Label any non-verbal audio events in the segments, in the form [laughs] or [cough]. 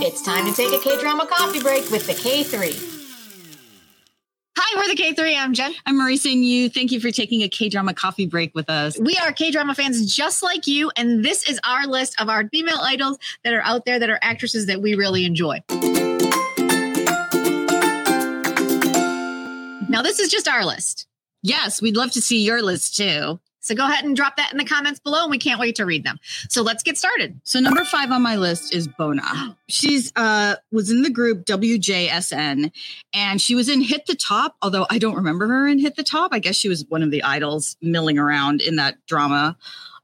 It's time to take a K drama coffee break with the K3. Hi, we're the K3. I'm Jen. I'm Marie and you. Thank you for taking a K drama coffee break with us. We are K drama fans just like you, and this is our list of our female idols that are out there that are actresses that we really enjoy. Now, this is just our list. Yes, we'd love to see your list too. So go ahead and drop that in the comments below, and we can't wait to read them. So let's get started. So number five on my list is Bona. She's uh was in the group WJSN, and she was in Hit the Top. Although I don't remember her in Hit the Top. I guess she was one of the idols milling around in that drama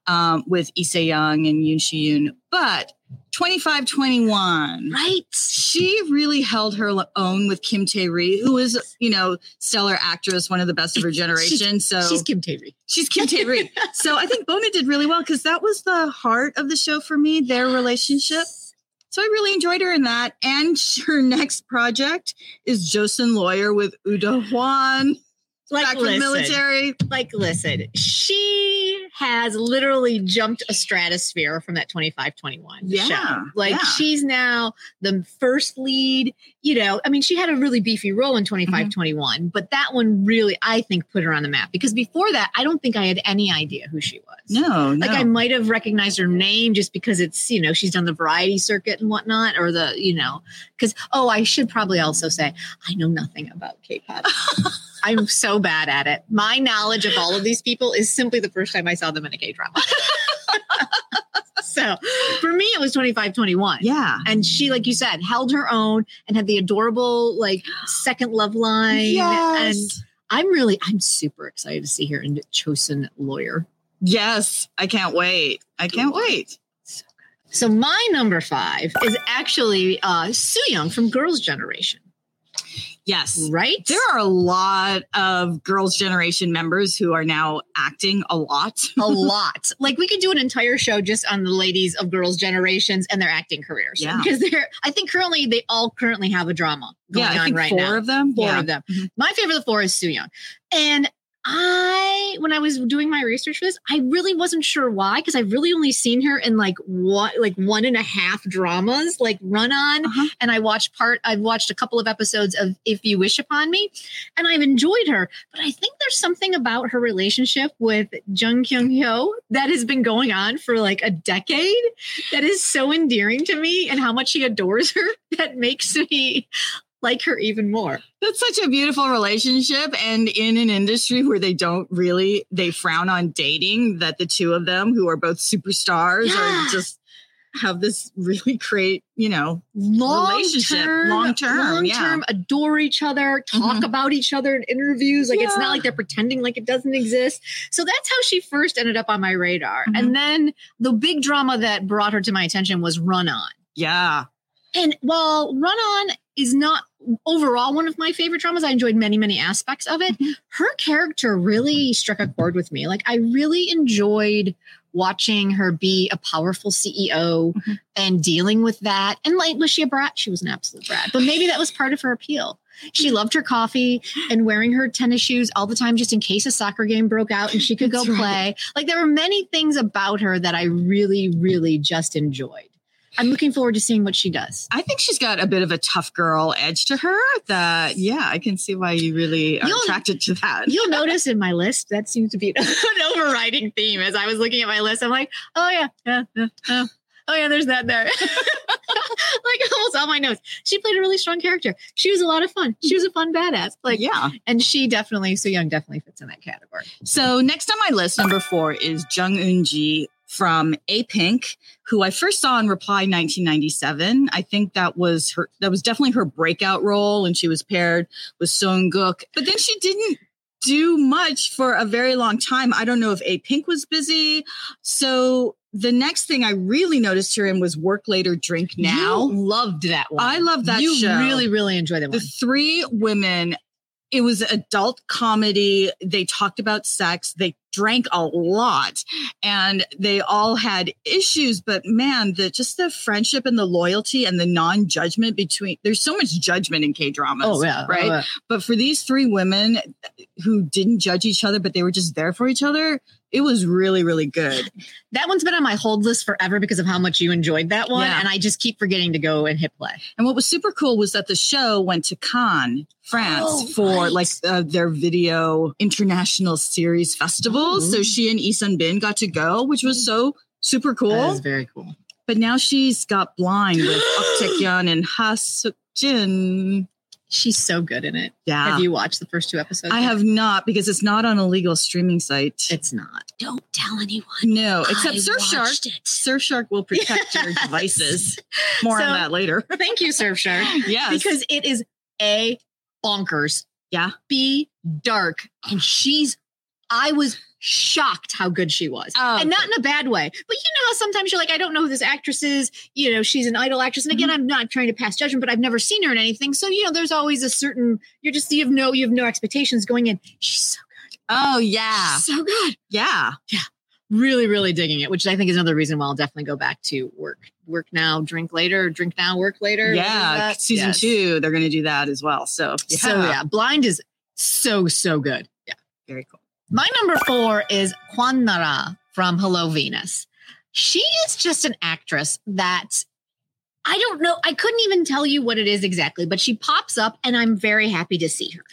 um, with Lee Se-young and Yoon Shi-yoon. But 2521. Right. She really held her own with Kim Tae-ri, who is, you know, stellar actress, one of the best of her [laughs] generation. She's, so she's Kim Tae-ri. She's Kim Tae-ri. [laughs] so I think Bona did really well because that was the heart of the show for me, their relationship. So I really enjoyed her in that. And [laughs] her next project is Joseon Lawyer with Woo Do-hwan like listen, military. Like, listen, she has literally jumped a stratosphere from that 25 21 Yeah, show. Like, yeah. she's now the first lead. You know, I mean, she had a really beefy role in mm-hmm. 25 21, but that one really, I think, put her on the map because before that, I don't think I had any idea who she was. No, no. Like I might have recognized her name just because it's, you know, she's done the variety circuit and whatnot, or the, you know, because, oh, I should probably also say, I know nothing about K pop. [laughs] I'm so bad at it. My knowledge of all of these people is simply the first time I saw them in a K drama. [laughs] so for me, it was 25, 21. yeah. And she, like you said, held her own and had the adorable, like, second love line. And Yes. I'm really, I'm super excited to see her in Joseon Lawyer. yes. I can't wait. I can't wait. So my number five is actually uh, Soo Young from Girls' Generation, Yes. right? There are a lot of Girls' Generation members who are now acting a lot. [laughs] a [laughs] lot. Like we could do an entire show just on the ladies of Girls' Generations and their acting careers. Yeah. because they're. I think currently they all currently have a drama going yeah, I on think right four now. of them. Four yeah. of them. Mhm. My favorite of the four is Young, and I when I was doing my research for this, I really wasn't sure why because I've really only seen her in like what like one and a half dramas, like Run On, Uh-huh. and I watched part. I've watched a couple of episodes of If You Wish Upon Me, and I've enjoyed her. But I think there's something about her relationship with Jung Kyung Ho that has been going on for like a decade that is so endearing to me, and how much he adores her [laughs] that makes me like her even more. That's such a beautiful relationship. And in an industry where they don't really, they frown on dating, that the two of them, who are both superstars, Yeah. are just have this really great, you know, long Relationship, term, long term, long yeah. term, adore each other, talk Mhm. about each other in interviews. Like it's not like they're pretending like it doesn't exist. So that's how she first ended up on my radar. Mhm. And then the big drama that brought her to my attention was Run On. yeah. And while Run On is not overall one of my favorite dramas, I enjoyed many, many aspects of it. Mhm. Her character really struck a chord with me. Like I really enjoyed watching her be a powerful CEO Mhm. and dealing with that. And like, was she a brat? She was an absolute brat. But maybe that was part of her appeal. She loved her coffee and wearing her tennis shoes all the time, just in case a soccer game broke out and she could go right. play. Like there were many things about her that I really, really just enjoyed. I'm looking forward to seeing what she does. I think she's got a bit of a tough girl edge to her that, yeah, I can see why you really are You'll- attracted to that. You'll [laughs] notice in my list that seems to be [laughs] an overriding theme. As I was looking at my list, I'm like, oh yeah, yeah, yeah, yeah. oh yeah, there's that there. [laughs] like almost all my notes. She played a really strong character. She was a lot of fun. She was a fun badass. Like yeah. and she definitely, Soo Young, definitely fits in that category. So next on my list, number four is Jung Eun Ji from A Pink, who I first saw in Reply 1997. I think that was her. That was definitely her breakout role, and she was paired with Seo In-guk. But then she didn't do much for a very long time. I don't know if A Pink was busy. So the next thing I really noticed her in was Work Later, Drink Now. You loved that one. I love that you show. really, really enjoyed that the three women it was adult comedy. They talked about sex. They drank a lot and they all had issues but man the just the friendship and the loyalty and the non-judgment between there's so much judgment in k-dramas Oh yeah, right? Oh, yeah. but for these three women who didn't judge each other but they were just there for each other It was really, really good. [laughs] That one's been on my hold list forever because of how much you enjoyed that one. Yeah. And I just keep forgetting to go and hit play. And what was super cool was that the show went to Cannes, France, Oh, for right. like uh, their video international series festival. Oh. So she and Lee Sun Bin got to go, which was so super That cool. is very cool. But now she's got blind with Ok Taecyeon and Ha Suk Jin. She's so good in it. Yeah. Have you watched the first two episodes? I have not because it's not on a legal streaming site. It's not. Don't tell anyone. no, except I Surfshark. watched it. Surfshark will protect your [laughs] devices. More So- on that later. [laughs] Thank you, Surfshark. [laughs] yes. Because it is a bonkers. Yeah. Be dark. And she's, I was shocked how good she was. Oh, and not in a bad way. But you know how sometimes you're like, I don't know who this actress is. You know, she's an idol actress. And again, Mm-hmm. I'm not trying to pass judgment, but I've never seen her in anything. So, you know, there's always a certain, you're just, you have no, you have no expectations going in. She's so, good. oh yeah. so good. Yeah. Yeah. Really, really digging it, which I think is another reason why I'll definitely go back to work. Work now, drink later, drink now, work later. Yeah. Season Yes. two, they're gonna do that as well. So yeah. So yeah, blind is so, so good. Yeah. Very cool. My number four is Kwon Nara from Hello Venus. She is just an actress that I don't know. I couldn't even tell you what it is exactly, but she pops up and I'm very happy to see her.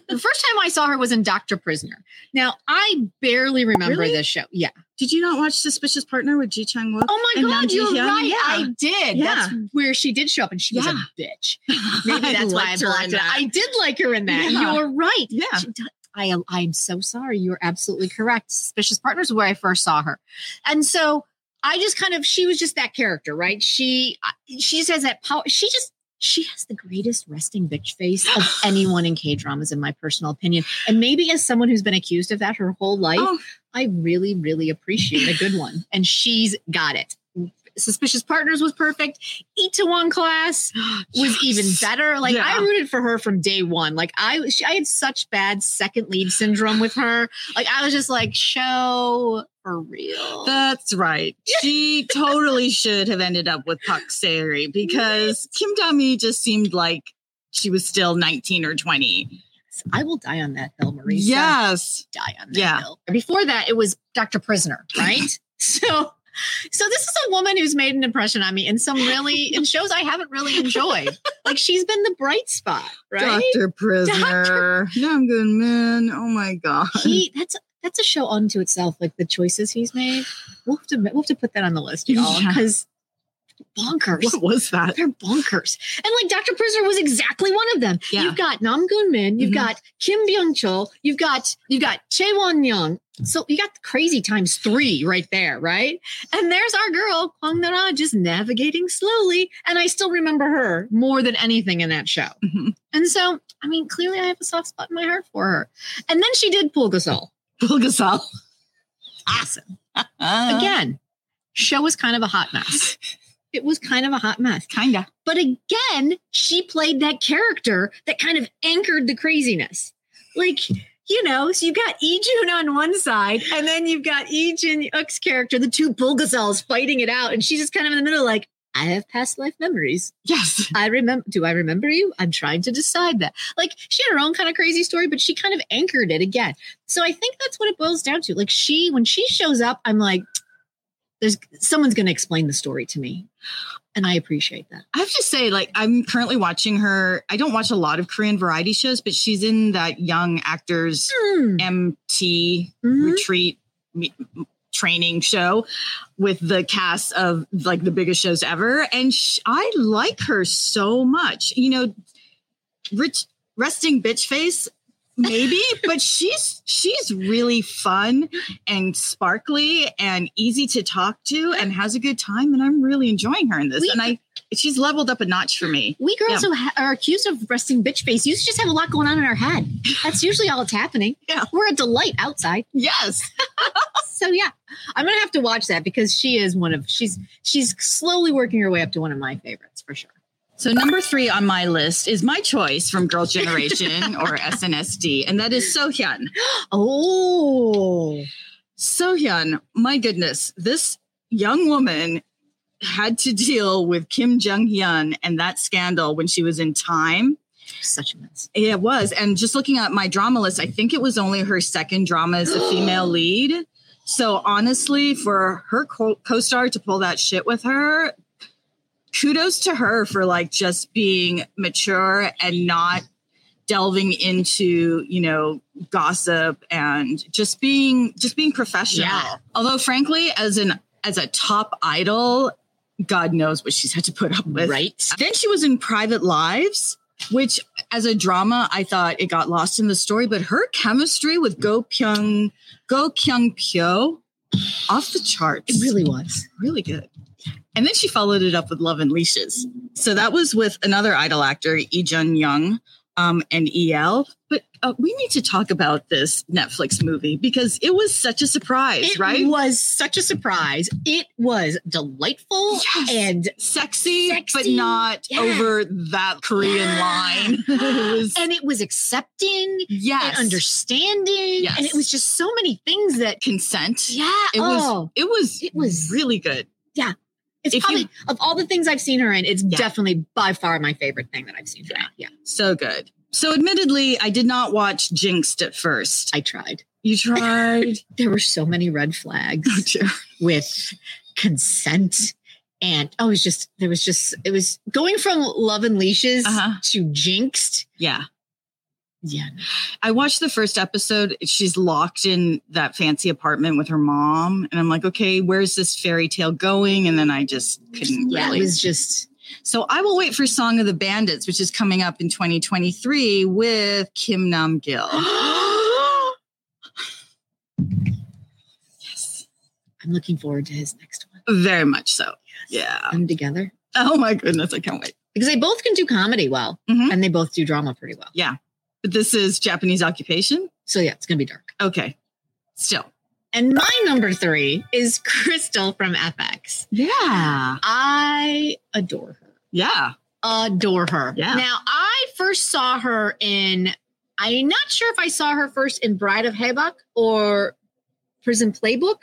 [laughs] the first time I saw her was in Dr. Prisoner. Now, I barely remember Really? this show. Yeah. Did you not watch Suspicious Partner with Ji Chang Wook? Oh my God, you're right. Yeah. I did. Yeah. That's where she did show up and she was a bitch. [laughs] Maybe that's why I in it. that. I did like her in that. Yeah. You're right. Yeah. She I am I'm so sorry. You're absolutely correct. Suspicious Partners where I first saw her. And so I just kind of she was just that character, right? She she just has that power. She just she has the greatest resting bitch face of [gasps] anyone in K dramas, in my personal opinion. And maybe as someone who's been accused of that her whole life, Oh. I really, really appreciate a good one. And she's got it. Suspicious Partners was perfect. Itaewon Class [gasps] was even better. Like I rooted for her from day one. Like I, she, I had such bad second lead syndrome with her. Like I was just like, show for real. That's right. [laughs] She totally should have ended up with Park Seri because Kim Dami just seemed like she was still 19 or 20. I will die on that hill, Marisa. Yes. die on that Yeah. hill. Before that, it was Dr. Prisoner, right? [laughs] so. So this is a woman who's made an impression on me in some really in shows I haven't really enjoyed. Like she's been the bright spot, right? Dr. Prisoner. Namgoong Min. Oh my God. he that's that's a show unto itself like the choices he's made we'll have to we'll have to put that on the list y'all Yeah. because bonkers What was that? they're bonkers and like dr prisoner was exactly one of them Yeah. you've got nam goong min you've Mhm. got kim byung chul you've got you've got choi won young so you got the crazy times three right there right and there's our girl kwon nara just navigating slowly and i still remember her more than anything in that show Mhm. and so i mean clearly i have a soft spot in my heart for her and then she did Pulgasol Bulgasal. awesome. Uh, Again, show was kind of a hot mess. It was kind of a hot mess. Kinda. But again, she played that character that kind of anchored the craziness. Like, you know, so you've got Lee Joon on one side, and then you've got Lee Jin Wook's character, the two Bulgasals fighting it out, and she's just kind of in the middle, like, I have past life memories. Yes. [laughs] I remember. Do I remember you? I'm trying to decide that. Like she had her own kind of crazy story, but she kind of anchored it again. So I think that's what it boils down to. Like she, when she shows up, I'm like, there's someone's going to explain the story to me, and I appreciate that. I have to say, like, I'm currently watching her. I don't watch a lot of Korean variety shows, but she's in that young actors Hmm. MT Mhm. retreat me- training show with the cast of like the biggest shows ever and sh- i like her so much you know rich resting bitch face maybe but she's she's really fun and sparkly and easy to talk to and has a good time and i'm really enjoying her in this We- and i she's leveled up a notch for me We girls who ha- are accused of resting bitch face, you just have a lot going on in our head. That's usually all that's happening. Yeah. We're a delight outside. yes [laughs] [laughs] So yeah, I'm gonna have to watch that because she is one of she's she's slowly working her way up to one of my favorites for sure. So number three on my list is my choice from Girls' Generation [laughs] or SNSD, and that is Seohyun. [gasps] Oh, Seohyun, my goodness, this young woman had to deal with Kim Jong Hyun and that scandal when she was in Time. such a mess. Yeah, it was. And just looking at my drama list, I think it was only her second drama as a [gasps] female lead. So honestly, for her co- co-star to pull that shit with her, kudos to her for like just being mature and not delving into you know gossip and just being just being professional Yeah. although frankly as an as a top idol god knows what she's had to put up with Right. then she was in private lives which as a drama i thought it got lost in the story but her chemistry with go pyung go kyung pyo off the charts It really was. really good. And then she followed it up with Love and Leashes. So that was with another idol actor, Lee Jun Young, um, and EL. But uh, we need to talk about this Netflix movie because it was such a surprise, It right? It was such a surprise. It was delightful Yes. and Sexy, but not Yeah. over that Korean Yeah. line. [laughs] it was, and it was accepting yes, and understanding. Yes. And it was just so many things that consent. yeah. It was, oh, it was, it was- really good. It's if you- probably of all the things I've seen her in, it's Yeah. definitely by far my favorite thing that I've seen her in. Yeah. So good. So admittedly, I did not watch Jinxed at first. I tried. You tried. [laughs] There were so many red flags oh with consent. And oh, it was just there was just it was going from love and leashes Uh-huh. to jinxed. Yeah. Yeah. I watched the first episode. She's locked in that fancy apartment with her mom. And I'm like, okay, where's this fairy tale going? And then I just couldn't Yeah. really. It was just so I will wait for Song of the Bandits, which is coming up in 2023 with Kim Nam Gil. [gasps] yes. I'm looking forward to his next one. Very much so. Yeah. Them together. Oh my goodness. I can't wait. Because they both can do comedy well Mhm. and they both do drama pretty well. But this is Japanese occupation. So yeah, it's gonna be dark. Okay. Still. And my number three is [laughs] Krystal from FX. Yeah. I adore her. Yeah. Adore her. Yeah. Now I first saw her in I'm not sure if I saw her first in Bride of Habaek or Prison Playbook.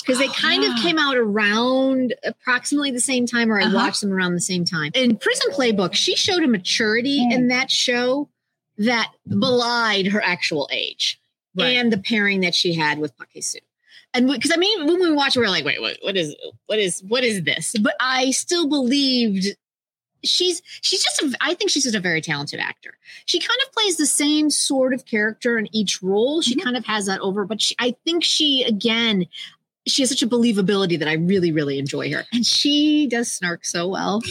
Because they Oh, kind yeah. of came out around approximately the same time, or I Uh-huh. watched them around the same time. In Prison Playbook, she showed a maturity Mm. in that show that belied her actual age and the pairing that she had with Soo. And because I mean, when we watch, it, we're like, wait, what, what is, what is, what is this? But I still believed she's, she's just, a, I think she's just a very talented actor. She kind of plays the same sort of character in each role. She Mhm. kind of has that over, but she, I think she, again, she has such a believability that I really, really enjoy her. And she does snark so well.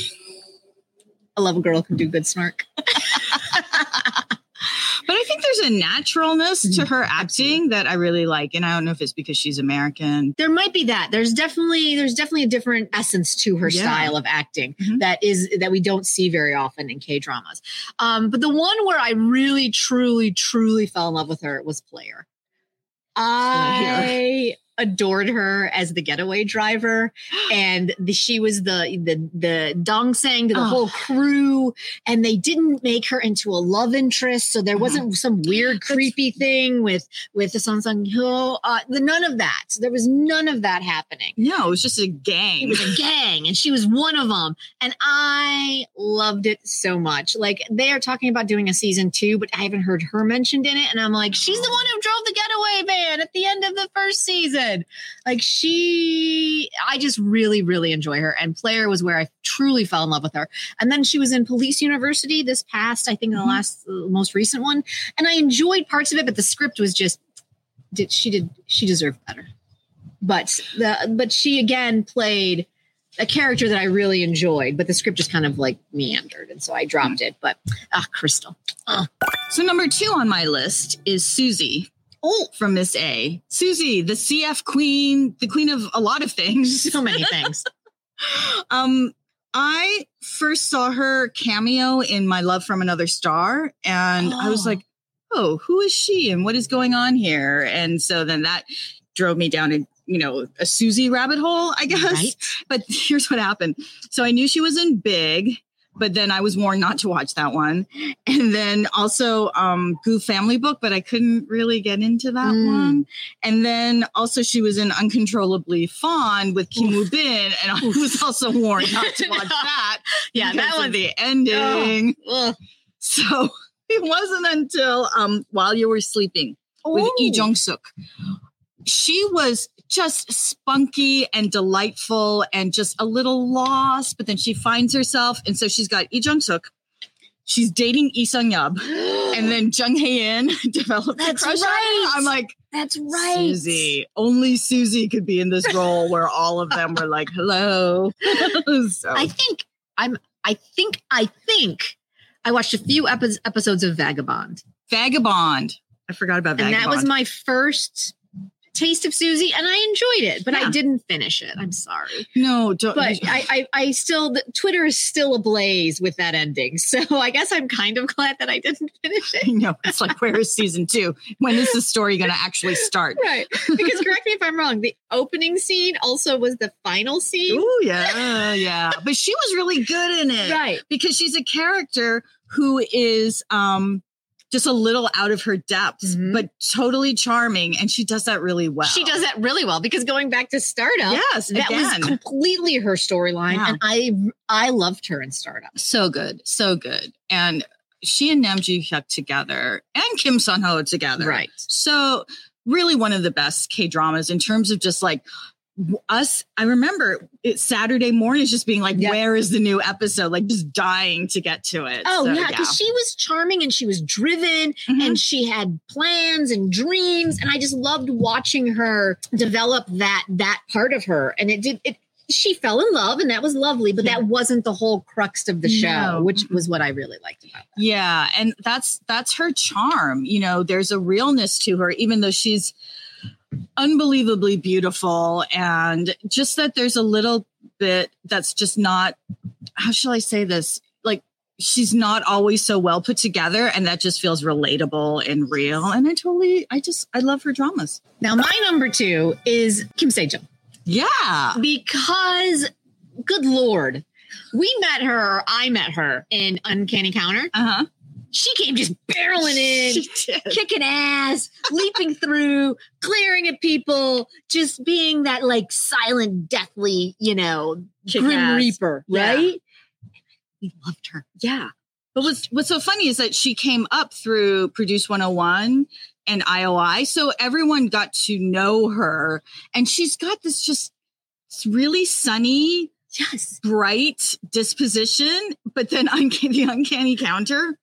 I love a girl who can do good snark. [laughs] But I think there's a naturalness to Mhm. her acting that I really like. And I don't know if it's because she's American. there might be that there's definitely there's definitely a different essence to her Yeah. style of acting Mhm. that is that we don't see very often in k dramas um but the one where i really truly truly fell in love with her was player i adored her as the getaway driver. [gasps] And the, she was the the the dong sang to the Oh. whole crew. And they didn't make her into a love interest. So there wasn't some weird creepy thing with with the Song Seung Heon. Uh the, none of that. There was none of that happening. No, it was just a gang. it was a gang and she was one of them and i loved it so much. Like they are talking about doing a season two but i haven't heard her mentioned in it. And i'm like she's the one who drove the getaway van at the end of the first season like she i just really really enjoy her. And player was where i truly fell in love with her. And then she was in police university this past i think in the Mhm. last uh, most recent one. And i enjoyed parts of it but the script was just did she did she deserved better. But the but she again played a character that I really enjoyed, but the script just kind of like meandered, and so I dropped it. But ah, Krystal, So number two on my list is Suzy. Oh, From Miss A. Suzy, the CF queen, the queen of a lot of things. [laughs] so many things. [laughs] um, I first saw her cameo in My Love from Another Star, and I was Oh. like, oh, who is she and what is going on here? And so then that drove me down a you know a Suzy rabbit hole, I guess. Right? [laughs] But here's what happened. So I knew she was in Big, but then I was warned not to watch that one. And then also um Gu Family Book, but I couldn't really get into that Mm. one. And then also she was in Uncontrollably Fond with Kim Woo Bin, and I was also warned not to watch [laughs] that. Yeah, that was the ending. Ugh. So [laughs] it wasn't until um while you were sleeping with Oh. Lee Jong Suk. She was just spunky and delightful and just a little lost, but then she finds herself. And so she's got Lee Jong Suk. She's dating Lee Sang Yeob. [gasps] And then Jung Hae In [laughs] developed That's a crush on right. her. I'm like, That's right. Suzy. Only Suzy could be in this role where all of them were like, hello. [laughs] so I think I'm. I think. I think. I watched a few epi- episodes of Vagabond, Vagabond. I forgot about that. and that was my first taste of Suzy, and I enjoyed it, but Yeah. I didn't finish it. I'm sorry, no, don't. but I, I, I still. The, Twitter is still ablaze with that ending, [laughs] so I guess I'm kind of glad that I didn't [laughs] finish it. No. It's like, where is season two? When is the story going to actually start? [laughs] Right, because correct me if I'm wrong. The opening scene also was the final scene. Oh, yeah, yeah. But she was really good in it. Right. Because she's a character who is um just a little out of her depths, Mhm. but totally charming. And she does that really well. She does that really well because going back to Startup, Yes, that again. was completely her storyline, Yeah. and I I loved her in Startup. so good, so good. And she and Nam Joo Hyuk together and Kim Sun Ho together. Right. So really one of the best K dramas in terms of just like us. I remember it Saturday mornings just being like, Yeah. where is the new episode? Like just dying to get to it. Oh So, yeah, because she was charming and she was driven Mhm. and she had plans and dreams, and I just loved watching her develop that that part of her. And it did it. She fell in love, and that was lovely, but that wasn't the whole crux of the show, No. which was what I really liked about it. Yeah, and that's that's her charm. You know, there's a realness to her, even though she's unbelievably beautiful, and just that there's a little bit that's just not. How shall I say this? Like she's not always so well put together, and that just feels relatable and real. And I totally, I just, I love her dramas. Now, my number two is Kim Sejeong. Yeah, because good lord we met her i met her in uncanny counter uh huh. She came just barreling in kicking ass leaping through glaring at people just being that like silent deathly you know Kick grim ass. reaper Yeah. right we loved her Yeah. But what's what's so funny is that she came up through Produce 101 and IOI. So everyone got to know her. And she's got this just really sunny, yes bright disposition, but then [laughs] uncanny, the uncanny counter.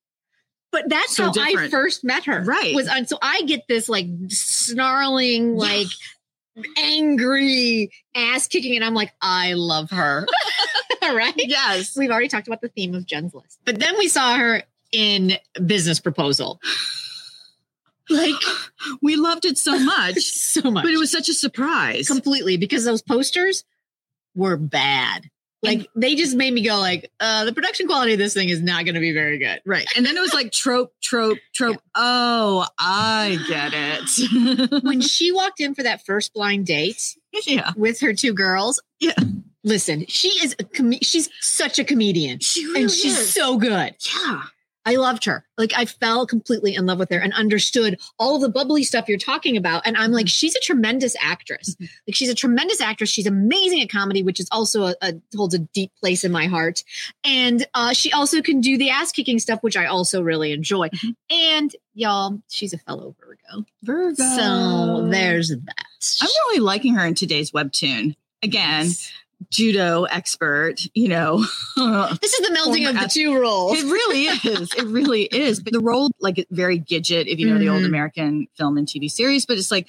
But that's So how i first met her Right. was on so i get this like snarling like angry ass kicking and i'm like i love her. [laughs] Right? Yes. we've already talked about the theme of jen's list. But then we saw her in business proposal. [gasps] Like We loved it so [laughs] much, so much. but it was such a surprise. completely because those posters were bad like they just made me go like uh the production quality of this thing is not going to be very good Right. And then it was like trope, trope, trope. [laughs] Oh, I get it. [laughs] when she walked in for that first blind date yeah. with her two girls Yeah. listen she is a com- she's such a comedian She really and she's is. so good yeah. I loved her. Like I fell completely in love with her and understood all the bubbly stuff you're talking about. And I'm like, she's a tremendous actress. Mhm. Like she's a tremendous actress. She's amazing at comedy, which is also a, a holds a deep place in my heart. And uh, she also can do the ass kicking stuff, which I also really enjoy. Mhm. And y'all, she's a fellow Virgo. Virgo. So there's that. I'm really liking her in today's webtoon. Again, judo expert, you know. [laughs] This is the melding of the two roles. It really is. It really [laughs] is. But the role, like, very Gidget, if you know the old Mhm. American film and TV series, but it's like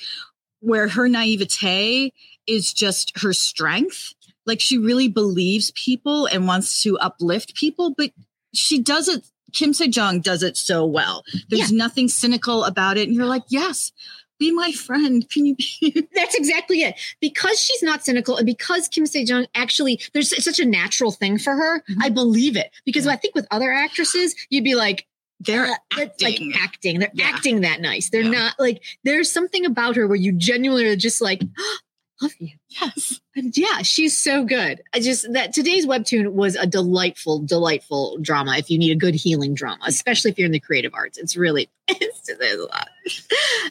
where her naivete is just her strength. Like, she really believes people and wants to uplift people, but she does it. Kim Sejeong does it so well. There's nothing cynical about it. And you're like, yes, be my friend. Can you be? [laughs] That's exactly it. Because she's not cynical and because Kim Sejeong actually, there's such a natural thing for her. Mhm. I believe it. Because Yeah. I think with other actresses, you'd be like, They're uh, acting. like acting. They're Yeah. acting that nice. They're Yeah. not like, there's something about her where you genuinely are just like, [gasps] love you. yes. And yeah, she's so good. I just, that today's webtoon was a delightful, delightful drama if you need a good healing drama, especially if you're in the creative arts. It's really, [laughs] it's, there's a lot.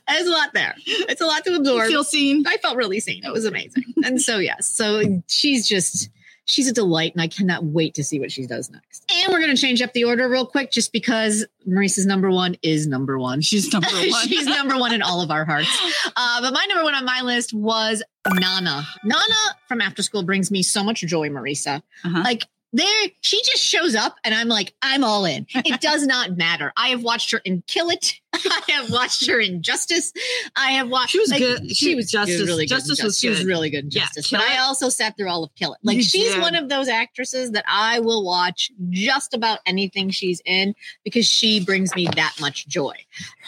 There's a lot there. It's a lot to You absorb. feel seen. I felt really seen. It was amazing. and so yes, so she's just she's a delight, and I cannot wait to see what she does next. And we're going to change up the order real quick, just because Marissa's number one is number one. [laughs] She's number [laughs] one. she's number one in all of our hearts. [laughs] Uh, but my number one on my list was Nana. Nana from After School brings me so much joy, Marissa. Uh-huh. Like there, she just shows up, and I'm like, I'm all in. It does [laughs] not matter. I have watched her in Kill It. [laughs] I have watched her in Justice. I have watched. She was like, good. She, She- was Justice- was really good. Justice was She was really good in Justice. Kill but I also sat through all of Kill It. Like she's did. one of those actresses that I will watch just about anything she's in because she brings me that much joy.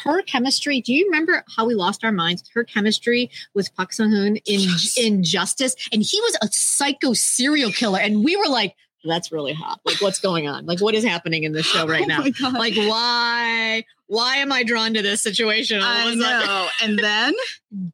Her chemistry. Do you remember how we lost our minds? Her chemistry with Park Sung Hoon in Yes. in Justice, and he was a psycho serial killer, and we were like. That's really hot. Like, what's going on? Like, what is happening in this show [laughs] oh right Oh now? Like, why? Why am I drawn to this situation? I know. And [laughs] then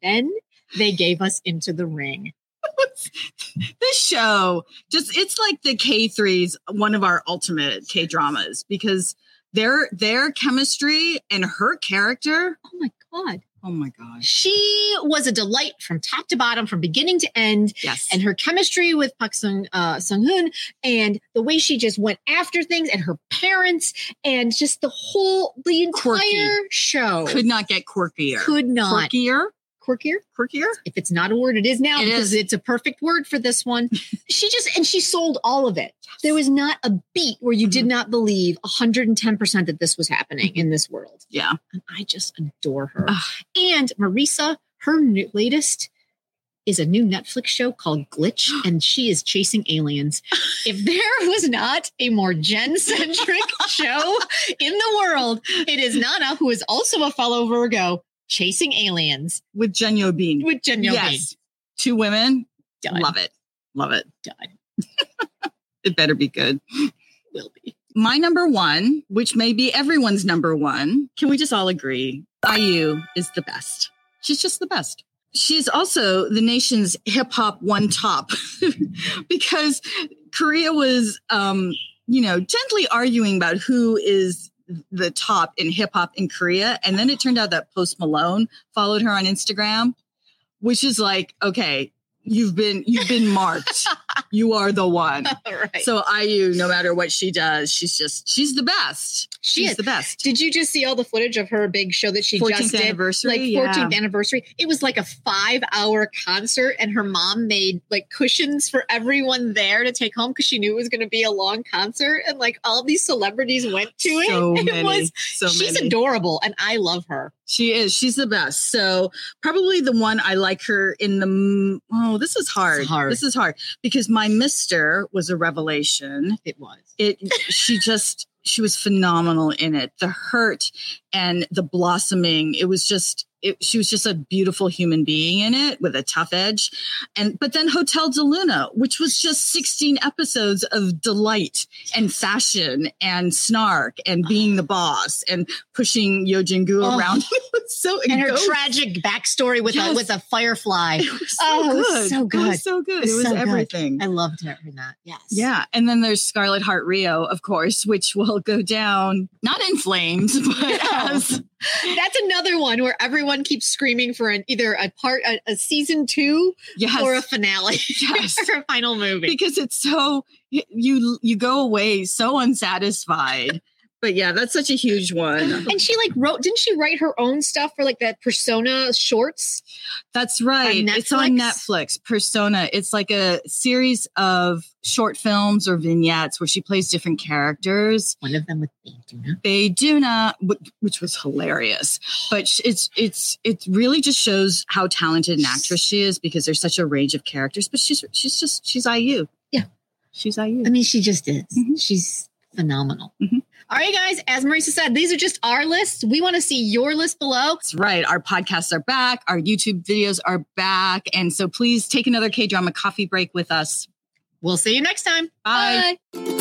Then they gave us into the ring. [laughs] this show just it's like the K3's one of our ultimate K dramas because their their chemistry and her character, Oh my god, oh my gosh. she was a delight from top to bottom, from beginning to end. Yes. And her chemistry with Park Sung uh, Sung Hoon, and the way she just went after things, and her parents, and just the whole the entire Quirky. show could not get quirkier. could not quirkier? Quirkier. Quirkier? If it's not a word, it is now It because is. it's a perfect word for this one. [laughs] she just and she sold all of it. There was not a beat where you Mm-hmm. did not believe 110% that this was happening in this world. Yeah. And I just adore her. Ugh. And Marisa, her new, latest is a new Netflix show called Glitch, [gasps] and she is chasing aliens. [laughs] If there was not a more Jen centric [laughs] show in the world, it is Nana, who is also a fellow Virgo, chasing aliens With Jeon Yeo-been. with Jeon Yeo yes. Two women. Done. Love it. Love it. Done. [laughs] It better be good. Will be. My number one, which may be everyone's number one, can we just all agree? IU is the best. She's just the best. She's also the nation's hip hop one top [laughs] because Korea was, um, you know, gently arguing about who is the top in hip hop in Korea. And then it turned out that Post Malone followed her on Instagram, which is like, okay, you've been, you've been marked. [laughs] you are the one. [laughs] Right. So IU, no matter what she does, she's just she's the best. She she's is. the best. Did you just see all the footage of her big show that she just 14th did? anniversary. Like yeah. 14th anniversary. It was like a five hour concert, and her mom made like cushions for everyone there to take home because she knew it was going to be a long concert. And like all these celebrities went to it. So [laughs] it many. was, so she's many. adorable, and I love her. She is. She's the best. So probably the one I like her in the. Oh, this is hard. Hard. This is hard because my Mister was a revelation. It was. It. she just. She was phenomenal in it. The hurt and the blossoming. It was just. It, she was just a beautiful human being in it with a tough edge, and but then Hotel del Luna, which was just sixteen episodes of delight and fashion and snark and being the boss and pushing Yeo Jin-goo Oh. around. [laughs] It was so And her tragic backstory with Yes. a with a firefly. It was so Oh, was good. so It good. was so good. It was It was so good. everything. I loved her in that. Yes. Yeah. And then there's Scarlet Heart Ryeo, of course, which will go down not in flames, [laughs] but No. as [laughs] That's another one where everyone keeps screaming for an either a part a, a season two yes. or a finale [laughs] Yes. or a final movie. because it's so you you go away so unsatisfied. But yeah, that's such a huge one. And she like wrote, didn't she write her own stuff for like that persona shorts? That's right. On It's on Netflix? Netflix. Persona. It's like a series of short films or vignettes where she plays different characters. One of them with Doona. Beiduna, wh- which was hilarious, but sh- it's it's it really just shows how talented an actress she is because there's such a range of characters. But she's she's just she's IU. Yeah. she's IU. I mean, she just is. Mhm. She's phenomenal. Mhm. All right, guys. As Marisa said, these are just our lists. We want to see your list below. That's right. Our podcasts are back. Our YouTube videos are back, and so please take another K drama coffee break with us. We'll see you next time. Bye. Bye.